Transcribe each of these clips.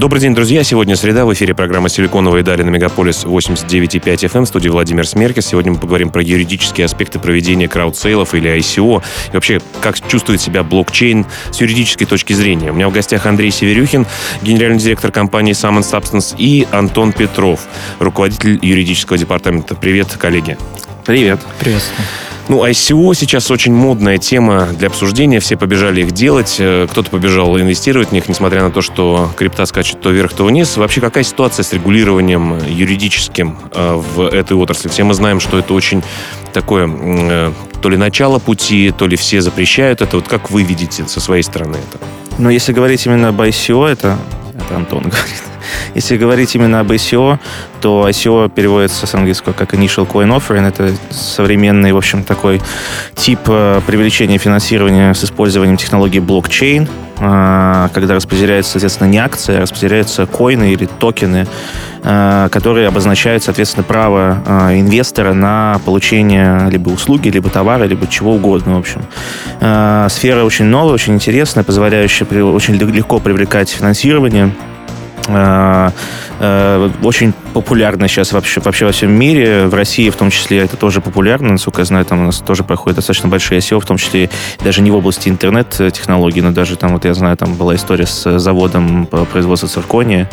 Добрый день, друзья. Сегодня среда. В эфире программа «Силиконовые дали» на Мегаполис 89,5 FM. В студии Владимир Смеркис. Сегодня мы поговорим про юридические аспекты проведения crowdsale ов или ICO. И вообще, как чувствует себя блокчейн с юридической точки зрения. У меня в гостях Андрей Северюхин, генеральный директор компании Summon Substance, и Антон Петров, руководитель юридического департамента. Привет, коллеги. Привет. Приветствую. Ну, ICO сейчас очень модная тема для обсуждения. Все побежали их делать. Э, кто-то побежал инвестировать в них, несмотря на то, что крипта скачет то вверх, то вниз. Вообще, какая ситуация с регулированием юридическим э, в этой отрасли? Все мы знаем, что это очень такое э, то ли начало пути, то ли все запрещают это. Вот как вы видите со своей стороны это? Но если говорить именно об ICO, это, это Антон говорит. Если говорить именно об ICO, то ICO переводится с английского как Initial Coin Offering. Это современный, в общем, такой тип э, привлечения финансирования с использованием технологии блокчейн, э, когда распределяются, соответственно, не акции, а распределяются коины или токены, э, которые обозначают, соответственно, право инвестора на получение либо услуги, либо товара, либо чего угодно, в общем. Сфера очень новая, очень интересная, позволяющая очень легко привлекать финансирование очень популярно сейчас вообще, вообще во всем мире. В России в том числе это тоже популярно. Насколько я знаю, там у нас тоже проходит достаточно большие SEO, в том числе даже не в области интернет-технологий, но даже там, вот я знаю, там была история с заводом по производству циркония.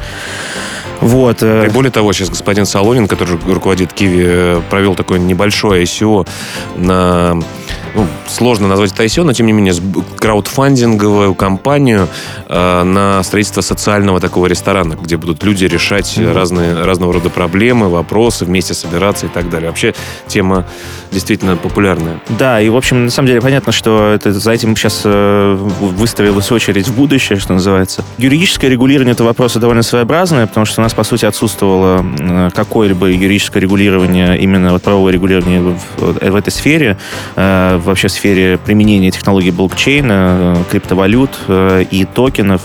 Вот. Э, и более того, сейчас господин Солонин, который руководит Киви, провел такое небольшое ICO на ну, сложно назвать это ICO, но тем не менее краудфандинговую компанию э, на строительство социального такого ресторана, где будут люди решать mm-hmm. разные, разного рода проблемы, вопросы, вместе собираться и так далее. Вообще тема действительно популярная. Да, и в общем, на самом деле понятно, что это, за этим сейчас э, выстроилась очередь в будущее, что называется. Юридическое регулирование этого вопроса довольно своеобразное, потому что у нас, по сути, отсутствовало какое-либо юридическое регулирование, именно вот правовое регулирование в, в, в этой сфере. Э, вообще сфере применения технологий блокчейна, э, криптовалют э, и токенов.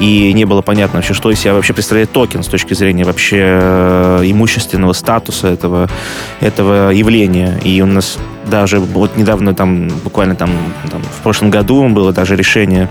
И не было понятно вообще, что из себя вообще представляет токен с точки зрения вообще э, имущественного статуса этого, этого явления. И у нас даже вот недавно там, буквально там, там в прошлом году было даже решение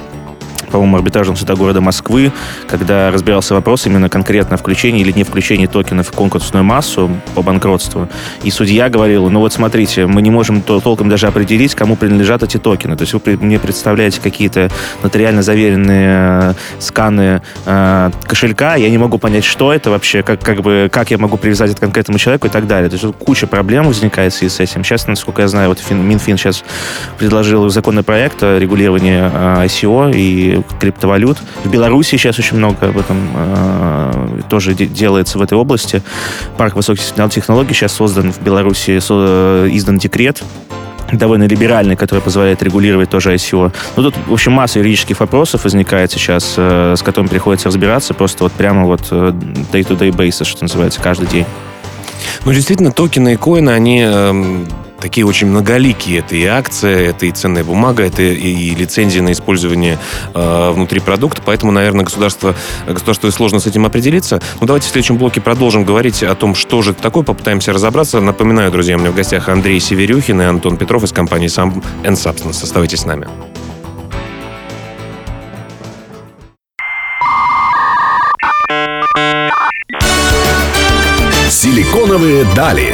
по-моему, арбитражного суда города Москвы, когда разбирался вопрос именно конкретно включения или не включения токенов в конкурсную массу по банкротству. И судья говорил, ну вот смотрите, мы не можем толком даже определить, кому принадлежат эти токены. То есть вы мне представляете какие-то нотариально заверенные э, сканы э, кошелька, я не могу понять, что это вообще, как, как, бы, как я могу привязать это к конкретному человеку и так далее. То есть куча проблем возникает в связи с этим. Сейчас, насколько я знаю, вот Минфин сейчас предложил законный проект о регулировании э, ICO и криптовалют. В Беларуси сейчас очень много об этом э, тоже де- делается в этой области. Парк высоких технологий сейчас создан в Беларуси, со, издан декрет довольно либеральный, который позволяет регулировать тоже ICO. Ну, тут, в общем, масса юридических вопросов возникает сейчас, э, с которыми приходится разбираться просто вот прямо вот э, day-to-day basis, что называется, каждый день. Ну, действительно, токены и коины, они э, такие очень многоликие. Это и акция, это и ценная бумага, это и, лицензия на использование э, внутри продукта. Поэтому, наверное, государство, государству сложно с этим определиться. Но давайте в следующем блоке продолжим говорить о том, что же это такое, попытаемся разобраться. Напоминаю, друзья, у меня в гостях Андрей Северюхин и Антон Петров из компании Sam Substance. Оставайтесь с нами. Силиконовые дали.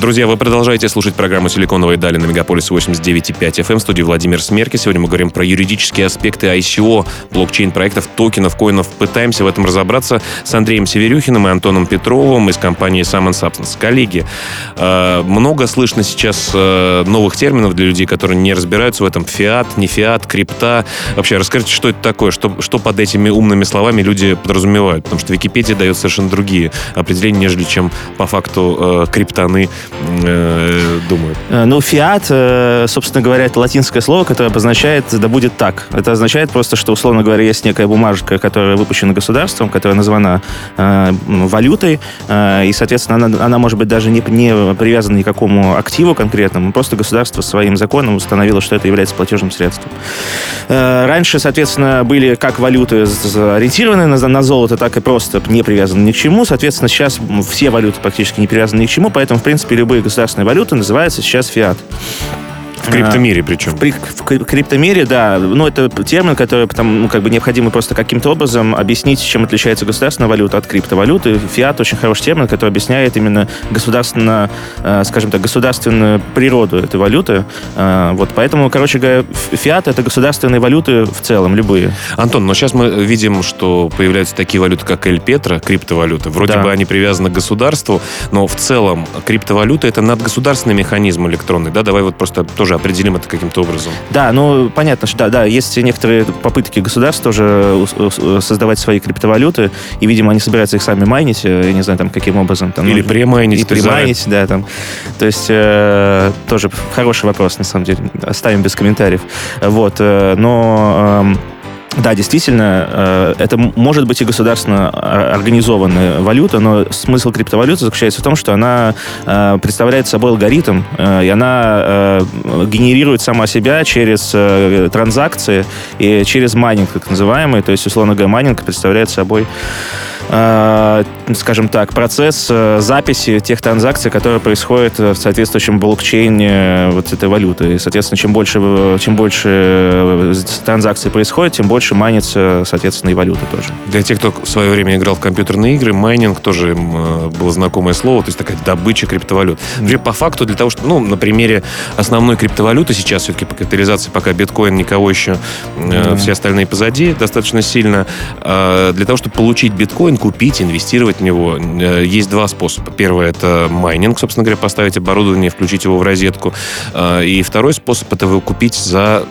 Друзья, вы продолжаете слушать программу «Силиконовые дали» на Мегаполис 89.5 FM. В студии Владимир Смерки. Сегодня мы говорим про юридические аспекты ICO, блокчейн-проектов, токенов, коинов. Пытаемся в этом разобраться с Андреем Северюхиным и Антоном Петровым из компании Summon Substance. Коллеги, э, много слышно сейчас э, новых терминов для людей, которые не разбираются в этом. Фиат, не фиат, крипта. Вообще, расскажите, что это такое, что, что под этими умными словами люди подразумевают. Потому что Википедия дает совершенно другие определения, нежели чем по факту э, криптоны э, думают? Э, ну, фиат, э, собственно говоря, это латинское слово, которое обозначает «да будет так». Это означает просто, что, условно говоря, есть некая бумажка, которая выпущена государством, которая названа э, валютой, э, и, соответственно, она, она может быть даже не, не привязана ни к какому активу конкретному, просто государство своим законом установило, что это является платежным средством. Э, раньше, соответственно, были как валюты ориентированы на, на золото, так и просто не привязаны ни к чему. Соответственно, сейчас все валюты практически не привязаны ни к чему, поэтому, в принципе, любые государственные валюты называются сейчас фиат. В криптомире причем. В, в криптомире, да. Ну, это термин, который там, ну, как бы необходимо просто каким-то образом объяснить, чем отличается государственная валюта от криптовалюты. Фиат очень хороший термин, который объясняет именно государственно, э, скажем так, государственную природу этой валюты. Э, вот, поэтому, короче говоря, фиат — это государственные валюты в целом, любые. Антон, но сейчас мы видим, что появляются такие валюты, как Эль Петра, криптовалюты. Вроде да. бы они привязаны к государству, но в целом криптовалюта — это надгосударственный механизм электронный, да? Давай вот просто тоже определим это каким-то образом. Да, ну, понятно, что да, да, есть некоторые попытки государств тоже создавать свои криптовалюты, и, видимо, они собираются их сами майнить, э, я не знаю, там, каким образом. Там, Или ну, премайнить. И премайнить, да, там. То есть, э, тоже хороший вопрос, на самом деле. Оставим без комментариев. Вот, э, но... Э, да, действительно, э, это может быть и государственно организованная валюта, но смысл криптовалюты заключается в том, что она э, представляет собой алгоритм, э, и она генерирует сама себя через транзакции и через майнинг, так называемый. То есть, условно говоря, майнинг представляет собой э, скажем так, процесс э, записи тех транзакций, которые происходят в соответствующем блокчейне вот этой валюты. И, соответственно, чем больше, чем больше э, транзакций происходит, тем больше майнится, соответственно, и валюта тоже. Для тех, кто в свое время играл в компьютерные игры, майнинг тоже им э, было знакомое слово, то есть такая добыча криптовалют. Mm. По факту, для того, что, ну, на примере основной криптовалюты сейчас все-таки по капитализации пока биткоин никого еще, mm. все остальные позади достаточно сильно. А для того, чтобы получить биткоин, купить, инвестировать в него. Э, есть два способа. Первый — это майнинг, собственно говоря, поставить оборудование, включить его в розетку. Э, и второй способ — это его купить за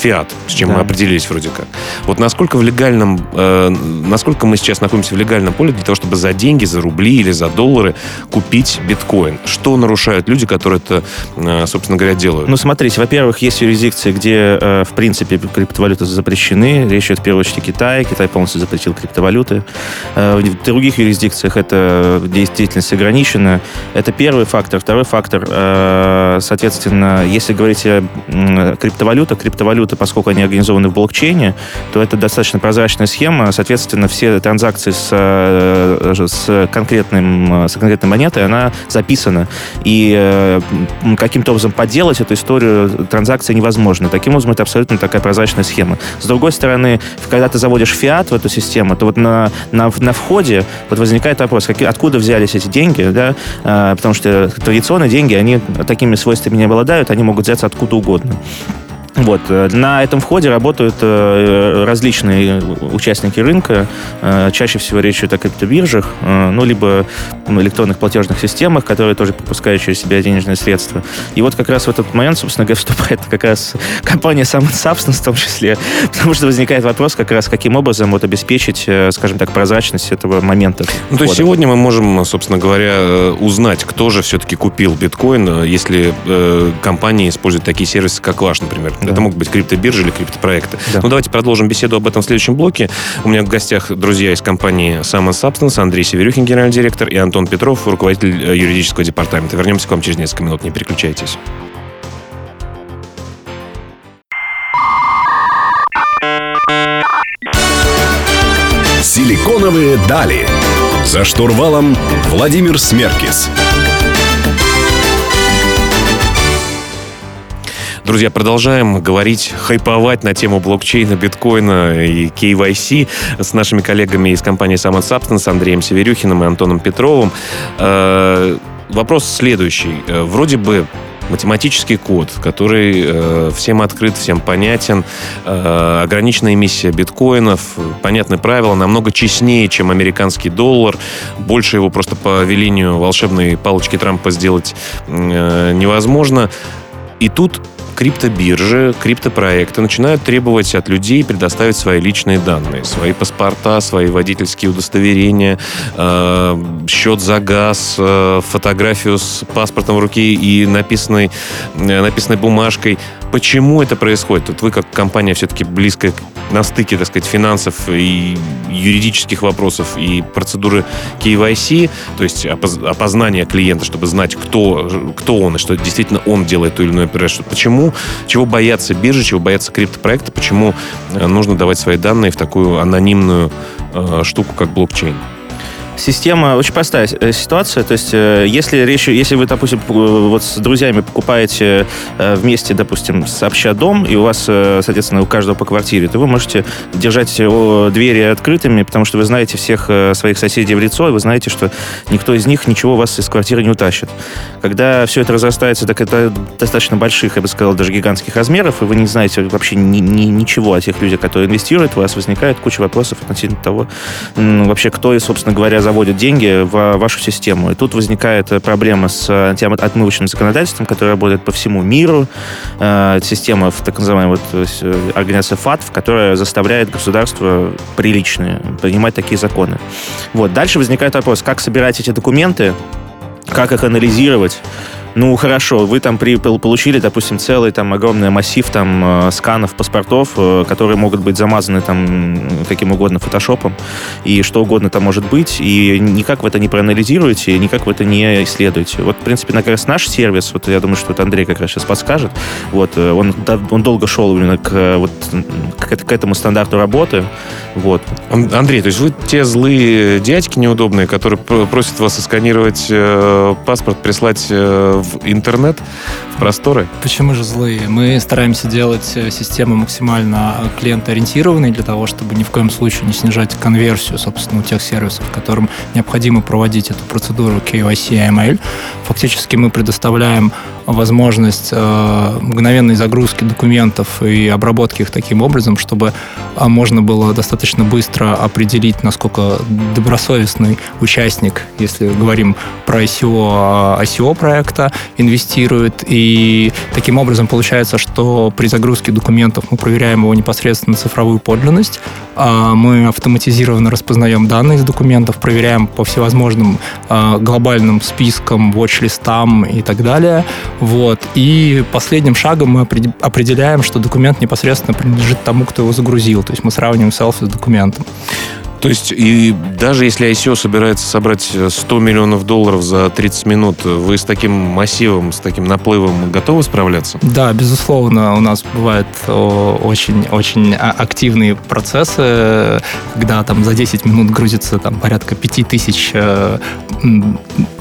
фиат, с чем да. мы определились вроде как. Вот насколько в легальном, э, насколько мы сейчас находимся в легальном поле для того, чтобы за деньги, за рубли или за доллары купить биткоин? Что нарушают люди, которые это, э, собственно говоря, делают? Ну, смотрите, во-первых, есть юрисдикции, где, э, в принципе, криптовалюты запрещены. Речь идет в первую очередь о Китае. Китай полностью запретил криптовалюты. Э, в других юрисдикциях это деятельность ограничена. Это первый фактор. Второй фактор, э, соответственно, если говорить о криптовалютах, криптовалюты криптовалюты, поскольку они организованы в блокчейне, то это достаточно прозрачная схема. Соответственно, все транзакции с, э, с, конкретным, с конкретной монетой, она записана. И э, каким-то образом подделать эту историю транзакции невозможно. Таким образом, это абсолютно такая прозрачная схема. С другой стороны, когда ты заводишь фиат в эту систему, то вот на, на, на входе вот возникает вопрос, какие, откуда взялись эти деньги, да? А, потому что традиционные деньги, они такими свойствами не обладают, они могут взяться откуда угодно. Вот. Э, на этом входе работают э, различные участники рынка. Э, чаще всего речь идет о криптобиржах, ну, либо электронных платежных системах, которые тоже пропускают через себя денежные средства. И вот как раз в этот момент, собственно говоря, вступает как раз компания Summon Substance в том числе, потому что возникает вопрос как раз, каким образом вот обеспечить, скажем так, прозрачность этого момента. Ну, то есть сегодня мы можем, собственно говоря, узнать, кто же все-таки купил биткоин, если э, компании используют такие сервисы, как ваш, например. Да. Это могут быть криптобиржи или криптопроекты. Да. Ну, давайте продолжим беседу об этом в следующем блоке. У меня в гостях друзья из компании Summon Substance, Андрей Северюхин, генеральный директор, и Антон Петров, руководитель э, юридического департамента. Вернемся к вам через несколько минут, не переключайтесь. Силиконовые дали. За штурвалом Владимир Смеркис. Друзья, продолжаем говорить, хайповать на тему блокчейна, биткоина и KYC с нашими коллегами из компании Summon Substance, Андреем Северюхиным и Антоном Петровым. Э, вопрос следующий. Э, вроде бы математический код, который э, всем открыт, всем понятен, э, ограниченная эмиссия биткоинов, понятные правила, намного честнее, чем американский доллар, больше его просто по велению волшебной палочки Трампа сделать э, невозможно. И тут криптобиржи, криптопроекты начинают требовать от людей предоставить свои личные данные, свои паспорта, свои водительские удостоверения, э, счет за газ, э, фотографию с паспортом в руке и написанной, э, написанной бумажкой. Почему это происходит? Вот вы как компания все-таки близко на стыке, так сказать, финансов и юридических вопросов и процедуры KYC, то есть опознание клиента, чтобы знать, кто, кто он и что действительно он делает ту или иную операцию. Почему? Чего боятся биржи, чего боятся криптопроекты, почему э, нужно давать свои данные в такую анонимную э, штуку, как блокчейн? Система очень простая э, ситуация. То есть, э, если речь, если вы, допустим, вот с друзьями покупаете э, вместе, допустим, сообща дом, и у вас, соответственно, у каждого по квартире, то вы можете держать двери открытыми, потому что вы знаете всех своих соседей в лицо, и вы знаете, что никто из них ничего у вас из квартиры не утащит. Когда все это разрастается, так это достаточно больших, я бы сказал, даже гигантских размеров, и вы не знаете вообще ни, ни, ничего о тех людях, которые инвестируют, у вас возникает куча вопросов относительно того, вообще, кто, и, собственно говоря, заводят деньги в вашу систему. И тут возникает проблема с антиотмывочным законодательством, которое работает по всему миру. Э, система, так называемая вот, э, организация ФАТФ, которая заставляет государство приличные принимать такие законы. Вот. Дальше возникает вопрос, как собирать эти документы, как их анализировать, ну, хорошо, вы там при, получили, допустим, целый там огромный массив там э, сканов паспортов, э, которые могут быть замазаны там каким угодно фотошопом, и что угодно там может быть, и никак вы это не проанализируете, никак вы это не исследуете. Вот, в принципе, как раз наш сервис, вот я думаю, что это Андрей как раз сейчас подскажет, вот, э, он, он долго шел именно к, вот, к, к этому стандарту работы, вот. Андрей, то есть вы те злые дядьки неудобные, которые просят вас сканировать э, паспорт, прислать э, в интернет, просторы? Почему же злые? Мы стараемся делать э, систему максимально клиентоориентированной для того, чтобы ни в коем случае не снижать конверсию, собственно, у тех сервисов, которым необходимо проводить эту процедуру KYC и AML. Фактически мы предоставляем возможность э, мгновенной загрузки документов и обработки их таким образом, чтобы э, можно было достаточно быстро определить, насколько добросовестный участник, если говорим про ICO, ICO проекта, инвестирует. И таким образом получается, что при загрузке документов мы проверяем его непосредственно цифровую подлинность, а мы автоматизированно распознаем данные из документов, проверяем по всевозможным э, глобальным спискам, watch-листам и так далее. Вот. И последним шагом мы определяем, что документ непосредственно принадлежит тому, кто его загрузил. То есть мы сравниваем селфи с документом. То есть, и даже если ICO собирается собрать 100 миллионов долларов за 30 минут, вы с таким массивом, с таким наплывом готовы справляться? Да, безусловно. У нас бывают очень-очень активные процессы, когда там за 10 минут грузится там порядка 5000 э,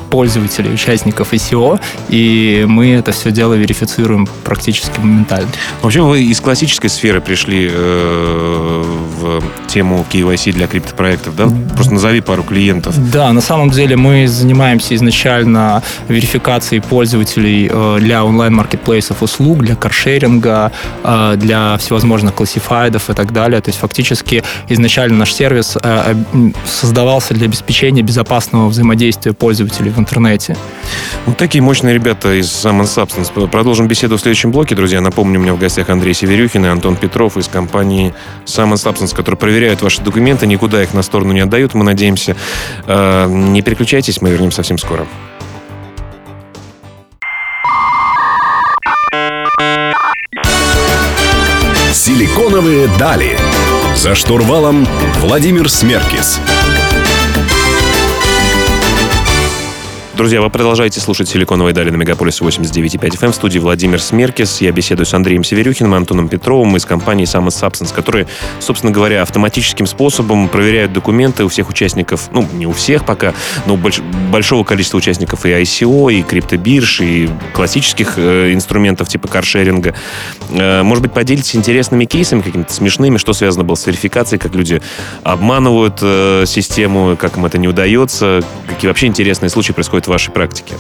пользователей, участников ICO, и мы это все дело верифицируем практически моментально. Вообще вы из классической сферы пришли э, в тему KYC для криптопроектов, да? Просто назови пару клиентов. Да, на самом деле мы занимаемся изначально верификацией пользователей э, для онлайн-маркетплейсов услуг, для каршеринга, э, для всевозможных классифайдов и так далее. То есть фактически изначально наш сервис э, создавался для обеспечения безопасного взаимодействия пользователей в интернете. Вот такие мощные ребята из Summon Substance. Продолжим беседу в следующем блоке, друзья. Напомню, у меня в гостях Андрей Северюхин и Антон Петров из компании Summon Substance, которые проверяют ваши документы, никуда их на сторону не отдают, мы надеемся. Э, не переключайтесь, мы вернемся совсем скоро. Силиконовые дали. За штурвалом Владимир Смеркис. Друзья, вы продолжаете слушать «Силиконовые дали» на Мегаполис 89.5 FM. В студии Владимир Смеркис. Я беседую с Андреем Северюхиным и Антоном Петровым из компании Summit Substance, которые, собственно говоря, автоматическим способом проверяют документы у всех участников, ну, не у всех пока, но больш, большого количества участников и ICO, и криптобирж, и классических э, инструментов типа каршеринга. Э, может быть, поделитесь интересными кейсами, какими-то смешными, что связано было с верификацией, как люди обманывают э, систему, как им это не удается, какие вообще интересные случаи происходят вашей практике?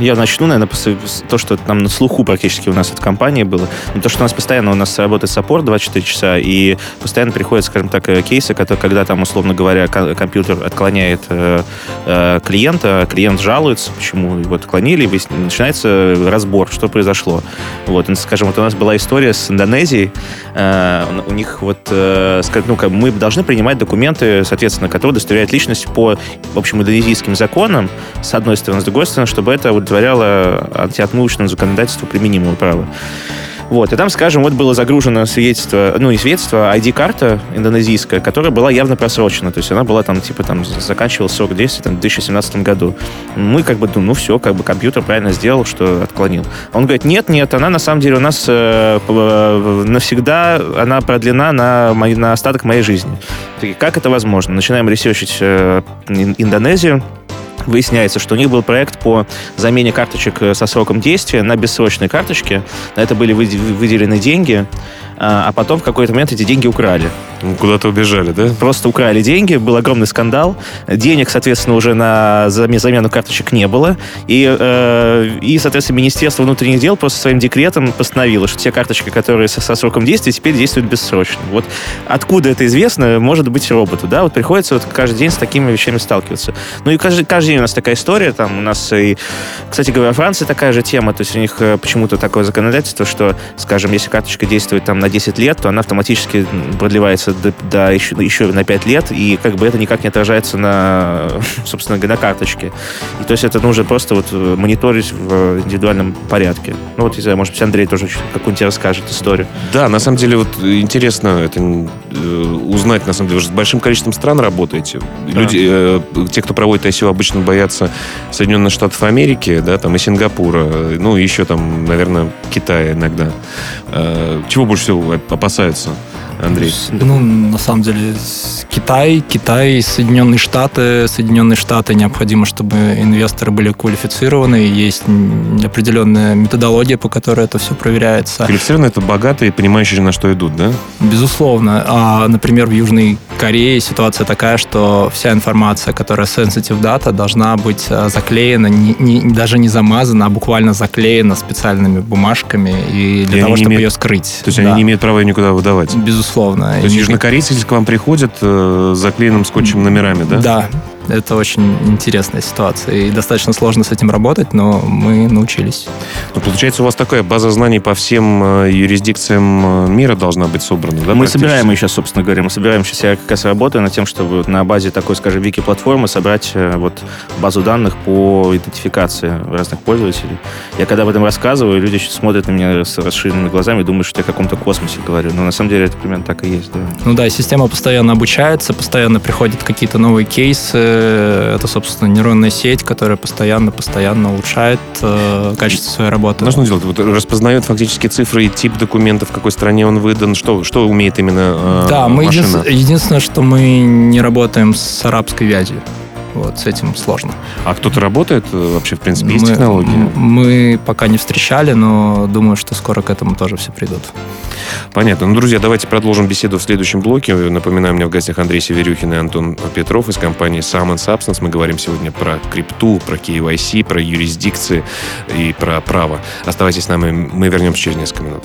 Я начну, наверное, то, что там на слуху практически у нас от компании было. Но то, что у нас постоянно у нас работает саппорт 24 часа, и постоянно приходят, скажем так, э, кейсы, которые, когда там, условно говоря, компьютер отклоняет э, э, клиента, клиент жалуется, почему его отклонили, и начинается разбор, что произошло. Вот, скажем, вот у нас была история с Индонезией. Э, у них вот, э, ну, мы должны принимать документы, соответственно, которые удостоверяют личность по, в общем, индонезийским законам, с одной стороны, с другой стороны, чтобы это удовлетворяло антиотмывочному законодательству применимого права. Вот, и там, скажем, вот было загружено свидетельство, ну, не свидетельство, а ID-карта индонезийская, которая была явно просрочена. То есть она была там, типа, там, заканчивала срок действия там, в 2017 году. Мы как бы думаем, ну, все, как бы компьютер правильно сделал, что отклонил. Он говорит, нет, нет, она на самом деле у нас э навсегда, она продлена на, мой, на остаток моей жизни. Такие, как это возможно? Начинаем ресерчить э, Индонезию, Выясняется, что у них был проект по замене карточек э, со сроком действия на бессрочные карточки. На это были выделены деньги. А, а потом в какой-то момент эти деньги украли. Куда-то убежали, да? Просто украли деньги, был огромный скандал. Денег, соответственно, уже на замену карточек не было. И, э, и соответственно, Министерство внутренних дел просто своим декретом постановило, что те карточки, которые со, со сроком действия, теперь действуют бессрочно. Вот откуда это известно, может быть роботу, да? Вот приходится вот каждый день с такими вещами сталкиваться. Ну и каждый, каждый день у нас такая история, там у нас и, кстати говоря, Франция такая же тема, то есть у них э, почему-то такое законодательство, что, скажем, если карточка действует там на 10 лет, то она автоматически продлевается до, до еще, еще на 5 лет, и как бы это никак не отражается на, собственно, на карточке. И то есть это нужно просто вот мониторить в индивидуальном порядке. Ну вот, не знаю, может быть, Андрей тоже какую-нибудь расскажет историю. Да, на самом деле вот интересно это э, узнать, на самом деле, вы же с большим количеством стран работаете. Да. Люди, э, те, кто проводит ICO, обычно боятся Соединенных Штатов Америки, да, там и Сингапура, ну и еще там, наверное, Китая иногда. Э, чего больше всего опасаются? Андрей? Ну, на самом деле, Китай, Китай, Соединенные Штаты. Соединенные Штаты необходимо, чтобы инвесторы были квалифицированы. Есть определенная методология, по которой это все проверяется. Квалифицированные это богатые, понимающие, на что идут, да? Безусловно. А, например, в Южной Корее ситуация такая, что вся информация, которая sensitive data, должна быть а, заклеена, не, не, даже не замазана, а буквально заклеена специальными бумажками и для и того, чтобы имеют... ее скрыть. То есть да. они не имеют права ее никуда выдавать? Безусловно безусловно. То есть южнокорейцы к вам приходят э, заклеенным скотчем номерами, да? Да, это очень интересная ситуация. И достаточно сложно с этим работать, но мы научились. Ну, получается, у вас такая база знаний по всем э, юрисдикциям э, мира должна быть собрана, да? Мы собираем ее сейчас, собственно говоря. Мы собираем сейчас, я как раз работаю над тем, чтобы на базе такой, скажем, вики-платформы собрать э, вот базу данных по идентификации разных пользователей. Я когда об этом рассказываю, люди смотрят на меня с расширенными глазами и думают, что я о каком-то космосе говорю. Но на самом деле это примерно так и есть, да. Ну да, система постоянно обучается, постоянно приходят какие-то новые кейсы, это, собственно, нейронная сеть, которая постоянно-постоянно улучшает э, качество своей работы. Ну, что делать? Вот распознает фактически цифры и тип документа, в какой стране он выдан, что, что умеет именно э, Да, мы машина? единственное, что мы не работаем с арабской вязью. Вот, с этим сложно. А кто-то работает э, вообще, в принципе, есть мы, технологии? Мы пока не встречали, но думаю, что скоро к этому тоже все придут. Понятно. Ну, друзья, давайте продолжим беседу в следующем блоке. Напоминаю, меня в гостях Андрей Северюхин и Антон Петров из компании Summon Substance. Мы говорим сегодня про крипту, про KYC, про юрисдикции и про право. Оставайтесь с нами, мы вернемся через несколько минут.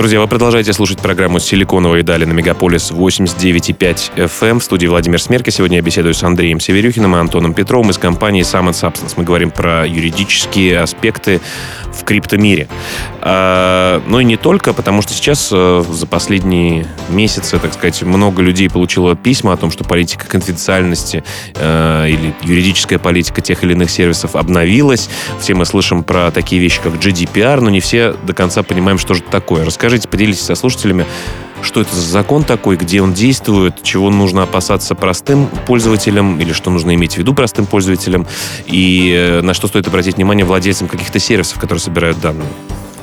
Друзья, вы продолжаете слушать программу «Силиконовые дали» на Мегаполис 89,5 FM. Эм. В студии Владимир Смерка. Сегодня я беседую с Андреем Северюхиным и Антоном Петровым из компании Summon Substance. Мы говорим про юридические аспекты в криптомире. А, ну и не только, потому что сейчас э, за последние месяцы, так сказать, много людей получило письма о том, что политика конфиденциальности э, или юридическая политика тех или иных сервисов обновилась. Все мы слышим про такие вещи, как GDPR, но не все до конца понимаем, что же это такое. Расскажите, поделитесь со слушателями, что это за закон такой, где он действует, чего нужно опасаться простым пользователям или что нужно иметь в виду простым пользователям и э, на что стоит обратить внимание владельцам каких-то сервисов, которые собирают данные.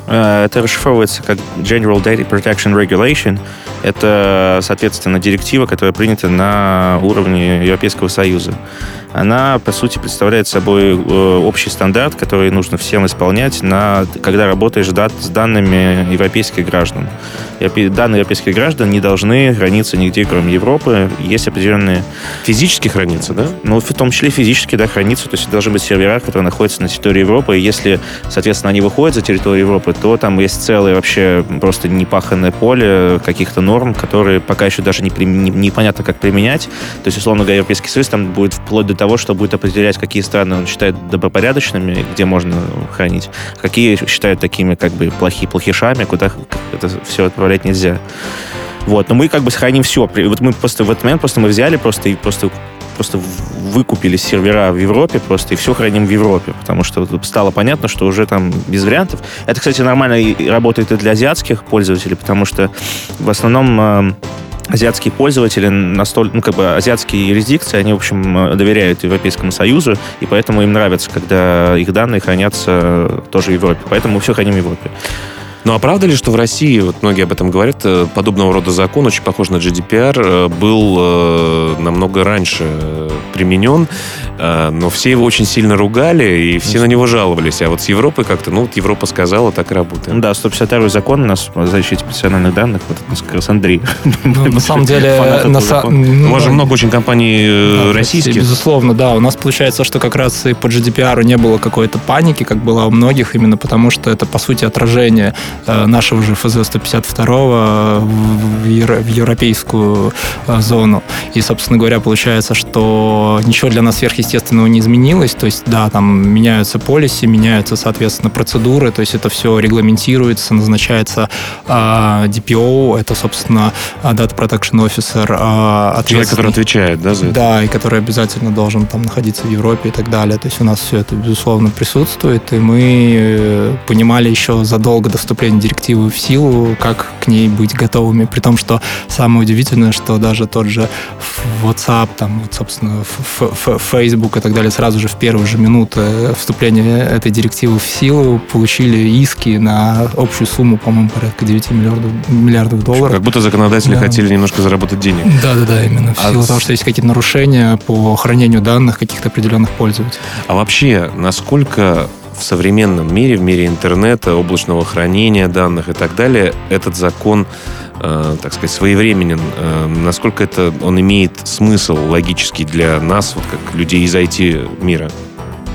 Э, это расшифровывается как General Data Protection Regulation. Это, соответственно, директива, которая принята на уровне Европейского Союза. Она, по сути, представляет собой э, общий стандарт, который нужно всем исполнять, на, когда работаешь дат, с данными европейских граждан. Данные европейских граждан не должны храниться нигде, кроме Европы. Есть определенные... Физически храниться, да? Ну, в том числе физически, да, храниться. То есть должны быть сервера, которые находятся на территории Европы. И если, соответственно, они выходят за территорию Европы, то там есть целое вообще просто непаханное поле каких-то норм, которые пока еще даже не, не, непонятно, как применять. То есть, условно говоря, Европейский Союз там будет вплоть до того, что будет определять, какие страны он считает добропорядочными, где можно хранить, какие считают такими как бы плохие плохишами, куда это все отправлять нельзя. Вот, но мы как бы сохраним все. Вот мы просто в этот момент просто мы взяли просто и просто просто выкупили сервера в Европе просто и все храним в Европе, потому что стало понятно, что уже там без вариантов. Это, кстати, нормально работает и для азиатских пользователей, потому что в основном э, азиатские пользователи настолько, ну, как бы азиатские юрисдикции, они, в общем, э, доверяют Европейскому Союзу, и поэтому им нравится, когда их данные хранятся тоже в Европе. Поэтому мы все храним в Европе. Ну а правда ли, что в России, вот многие об этом говорят, э, подобного рода закон, очень похож на GDPR, э, был э, намного раньше применен, но все его очень сильно ругали, и все на него жаловались. А вот с Европой как-то, ну, вот Европа сказала, так и работает. Да, 152 закон у нас о защите персональных данных, вот это как раз Андрей. Ну, на самом деле... На са... ну, у вас же много очень компаний да, российских. Безусловно, да. У нас получается, что как раз и по GDPR не было какой-то паники, как было у многих, именно потому что это, по сути, отражение Э, нашего же ФЗ-152 в европейскую э, зону. И, собственно говоря, получается, что ничего для нас сверхъестественного не изменилось. То есть, да, там меняются полиси, меняются, соответственно, процедуры, то есть это все регламентируется, назначается э, DPO, это, собственно, Data Protection Officer. Человек, который отвечает, да, за это? Да, и который обязательно должен там находиться в Европе и так далее. То есть у нас все это, безусловно, присутствует, и мы понимали еще задолго до вступления директивы в силу, как к ней быть готовыми, при том, что самое удивительное, что даже тот же WhatsApp, там, вот, собственно, Facebook и так далее, сразу же в первые же минуты вступления этой директивы в силу получили иски на общую сумму, по-моему, порядка 9 миллиардов, миллиардов долларов. Как будто законодатели да. хотели немножко заработать денег. Да-да-да, именно. В а силу того, что есть какие-то нарушения по хранению данных каких-то определенных пользователей. А вообще, насколько в современном мире, в мире интернета, облачного хранения данных и так далее, этот закон, э, так сказать, своевременен. Э, насколько это он имеет смысл логический для нас, вот как людей из IT-мира?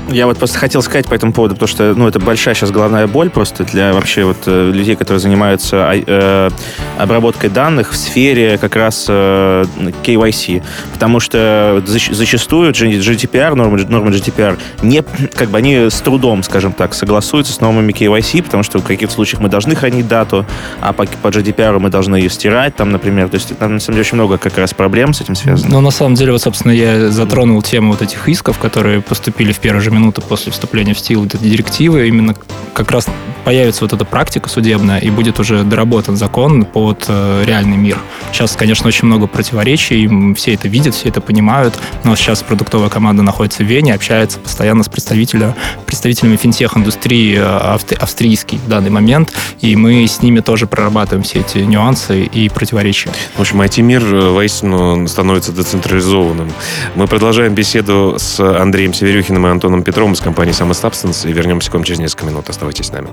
Я вот просто хотел сказать по этому поводу, потому что, ну, это большая сейчас головная боль просто для вообще вот э, людей, которые занимаются э, обработкой данных в сфере как раз э, KYC. Потому что зачастую GDPR, нормы, нормы GDPR, не, как бы они с трудом, скажем так, согласуются с нормами KYC, потому что в каких-то случаях мы должны хранить дату, а по, по GDPR мы должны ее стирать, там, например. То есть там, на самом деле, очень много как раз проблем с этим связано. Ну, на самом деле, вот, собственно, я затронул тему вот этих исков, которые поступили в первый же минуты после вступления в силу этой директивы именно как раз появится вот эта практика судебная, и будет уже доработан закон под э, реальный мир. Сейчас, конечно, очень много противоречий, все это видят, все это понимают, но сейчас продуктовая команда находится в Вене, общается постоянно с представителями, представителями финтех-индустрии э, австрийский в данный момент, и мы с ними тоже прорабатываем все эти нюансы и противоречия. В общем, IT-мир э, воистину становится децентрализованным. Мы продолжаем беседу с Андреем Северюхиным и Антоном Петровым из компании Summer Substance, и вернемся к вам через несколько минут. Оставайтесь с нами.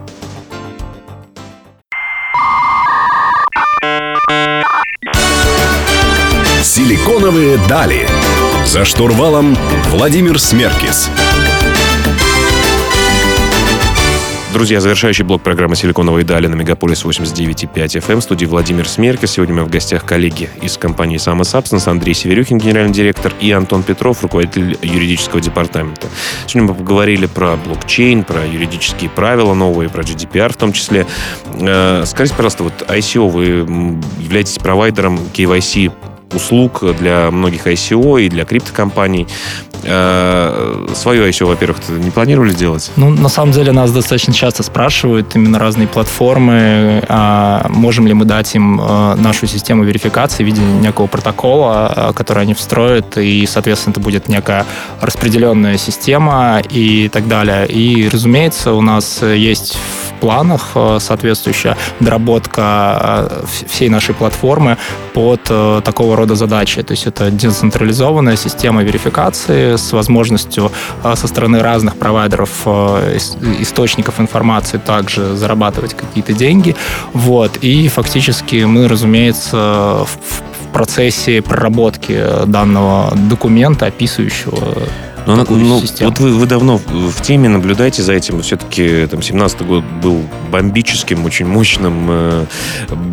Силиконовые дали. За штурвалом Владимир Смеркис. Друзья, завершающий блок программы «Силиконовые дали» на Мегаполис 89.5 FM. Студии Владимир Смеркер. Сегодня мы в гостях коллеги из компании Sama Substance, Андрей Северюхин, генеральный директор, и Антон Петров, руководитель юридического департамента. Сегодня мы поговорили про блокчейн, про юридические правила новые, про GDPR в том числе. Э, скажите, пожалуйста, вот ICO, вы являетесь провайдером KYC услуг для многих ICO и для криптокомпаний. Э, свое ICO, во-первых, не планировали делать? Ну, на самом деле нас достаточно часто спрашивают именно разные платформы, а можем ли мы дать им э, нашу систему верификации в виде некого протокола, э, который они встроят, и, соответственно, это будет некая распределенная система и так далее. И, разумеется, у нас есть планах соответствующая доработка всей нашей платформы под такого рода задачи. То есть это децентрализованная система верификации с возможностью со стороны разных провайдеров источников информации также зарабатывать какие-то деньги. Вот. И фактически мы, разумеется, в процессе проработки данного документа, описывающего но, ну, вот вы, вы давно в теме наблюдаете за этим. Все-таки там 17 год был бомбическим, очень мощным. Э,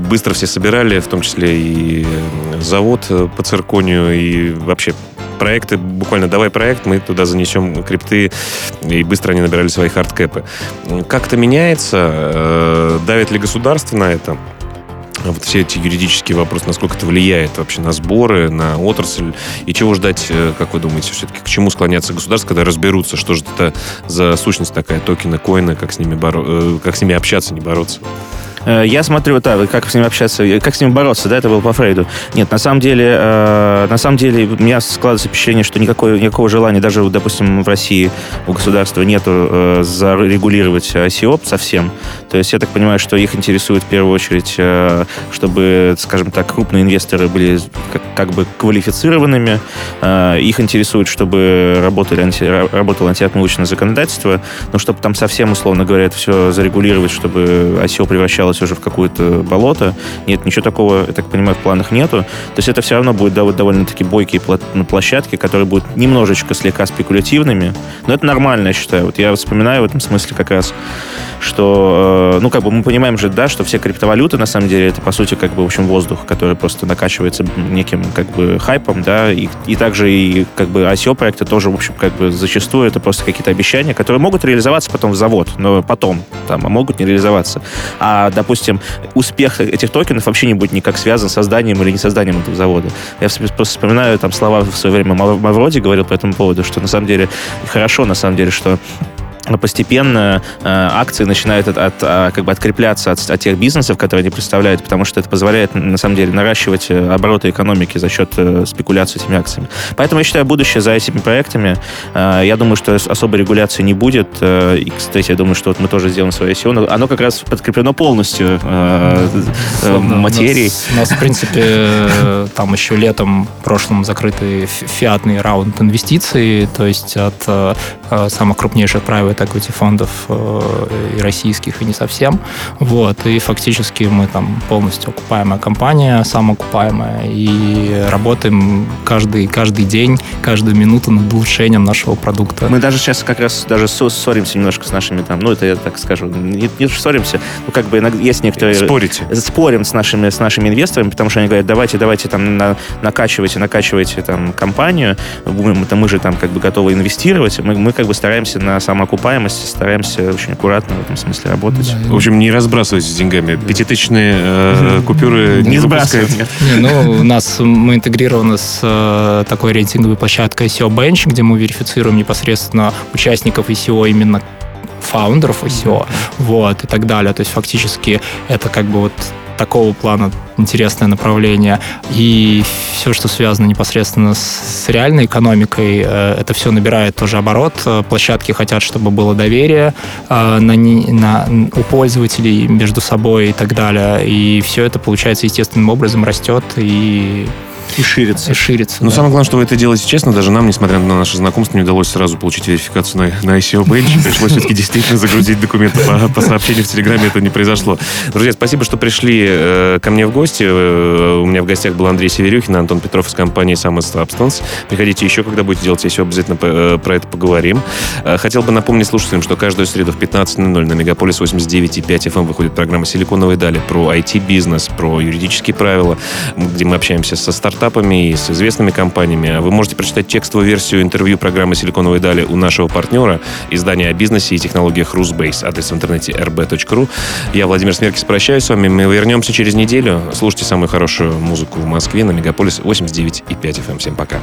быстро все собирали, в том числе и э, завод э, по цирконию, и вообще проекты, буквально давай проект, мы туда занесем крипты, и быстро они набирали свои хардкэпы. Как это меняется? Давит ли государство на это? Вот все эти юридические вопросы, насколько это влияет вообще на сборы, на отрасль, и чего ждать, э, как вы думаете, все-таки к чему склоняться государство, когда разберутся, что же это за сущность такая, токены, коины, как с ними, боро... Э, как с ними общаться, не бороться? Э, я смотрю, да, как с ним общаться, как с ним бороться, да, это было по Фрейду. Нет, на самом деле, э, на самом деле, у меня складывается впечатление, что никакой, никакого желания даже, допустим, в России у государства нету э, зарегулировать ICO совсем. То есть я так понимаю, что их интересует в первую очередь, э, чтобы, скажем так, крупные инвесторы были как, бы квалифицированными. Э, их интересует, чтобы работали анти, работало антиотмывочное законодательство, но чтобы там совсем, условно говоря, это все зарегулировать, чтобы ICO превращалось превратилось уже в какое-то болото. Нет, ничего такого, я так понимаю, в планах нету. То есть это все равно будет довольно-таки бойкие площадки, которые будут немножечко слегка спекулятивными. Но это нормально, я считаю. Вот я вспоминаю в этом смысле как раз, что, э, ну, как бы мы понимаем же, да, что все криптовалюты, на самом деле, это, по сути, как бы, в общем, воздух, который просто накачивается неким, как бы, хайпом, да, и, и также и, как бы, ICO-проекты тоже, в общем, как бы, зачастую это просто какие-то обещания, которые могут реализоваться потом в завод, но потом, там, а могут не реализоваться. А, допустим, успех этих токенов вообще не будет никак связан с созданием или не созданием этого завода. Я просто вспоминаю там слова в свое время Мавроди говорил по этому поводу, что на самом деле хорошо, на самом деле, что постепенно э, акции начинают от, от, а, как бы открепляться от, от тех бизнесов, которые они представляют, потому что это позволяет, на самом деле, наращивать э, обороты экономики за счет э, спекуляции этими акциями. Поэтому я считаю, будущее за этими проектами. Э, я думаю, что особой регуляции не будет. Э, и, кстати, я думаю, что вот мы тоже сделаем свое SEO, но оно как раз подкреплено полностью э, э, материей. У нас, у нас, в принципе, э, там еще летом прошлым закрытый фиатный раунд инвестиций, то есть от э, самых крупнейших private private equity фондов э, и российских, и не совсем. Вот. И фактически мы там полностью окупаемая компания, самоокупаемая, и работаем каждый, каждый день, каждую минуту над улучшением нашего продукта. Мы даже сейчас как раз даже ссоримся немножко с нашими там, ну, это я так скажу, не, не ссоримся, ну, как бы иногда есть некоторые... Спорите. Спорим с нашими, с нашими инвесторами, потому что они говорят, давайте, давайте там на, накачивайте, накачивайте там компанию, мы, мы же там как бы готовы инвестировать, мы, мы как бы стараемся на самоокупаемость стараемся очень аккуратно в этом смысле работать. Да, в общем, не разбрасывайтесь деньгами. Да. Пятитысячные э, купюры не, не сбрасывайте. ну, у нас мы интегрированы с э, такой рейтинговой площадкой SEO Bench, где мы верифицируем непосредственно участников ICO именно фаундеров ICO, mm-hmm. вот, и так далее. То есть фактически это как бы вот такого плана интересное направление. И все, что связано непосредственно с реальной экономикой, э, это все набирает тоже оборот. Э, площадки хотят, чтобы было доверие э, на, на, у пользователей между собой и так далее. И все это, получается, естественным образом растет и и ширится. И ширится. Но да. самое главное, что вы это делаете честно. Даже нам, несмотря на наше знакомство, не удалось сразу получить верификацию на, на ICO Bench. Пришлось все-таки действительно загрузить документы по, по сообщению в Телеграме. Это не произошло. Друзья, спасибо, что пришли э, ко мне в гости. Э, у меня в гостях был Андрей Северюхин, Антон Петров из компании Summer Substance. Приходите еще, когда будете делать ICO, обязательно э, про это поговорим. Э, хотел бы напомнить слушателям, что каждую среду в 15.00 на Мегаполис 89.5 FM выходит программа «Силиконовые дали» про IT-бизнес, про юридические правила, где мы общаемся со стартапами и с известными компаниями. Вы можете прочитать текстовую версию интервью программы «Силиконовые дали» у нашего партнера, издания о бизнесе и технологиях Rusbase. Адрес в интернете rb.ru. Я, Владимир Смеркис, прощаюсь с вами. Мы вернемся через неделю. Слушайте самую хорошую музыку в Москве на Мегаполис 89,5 FM. Всем пока.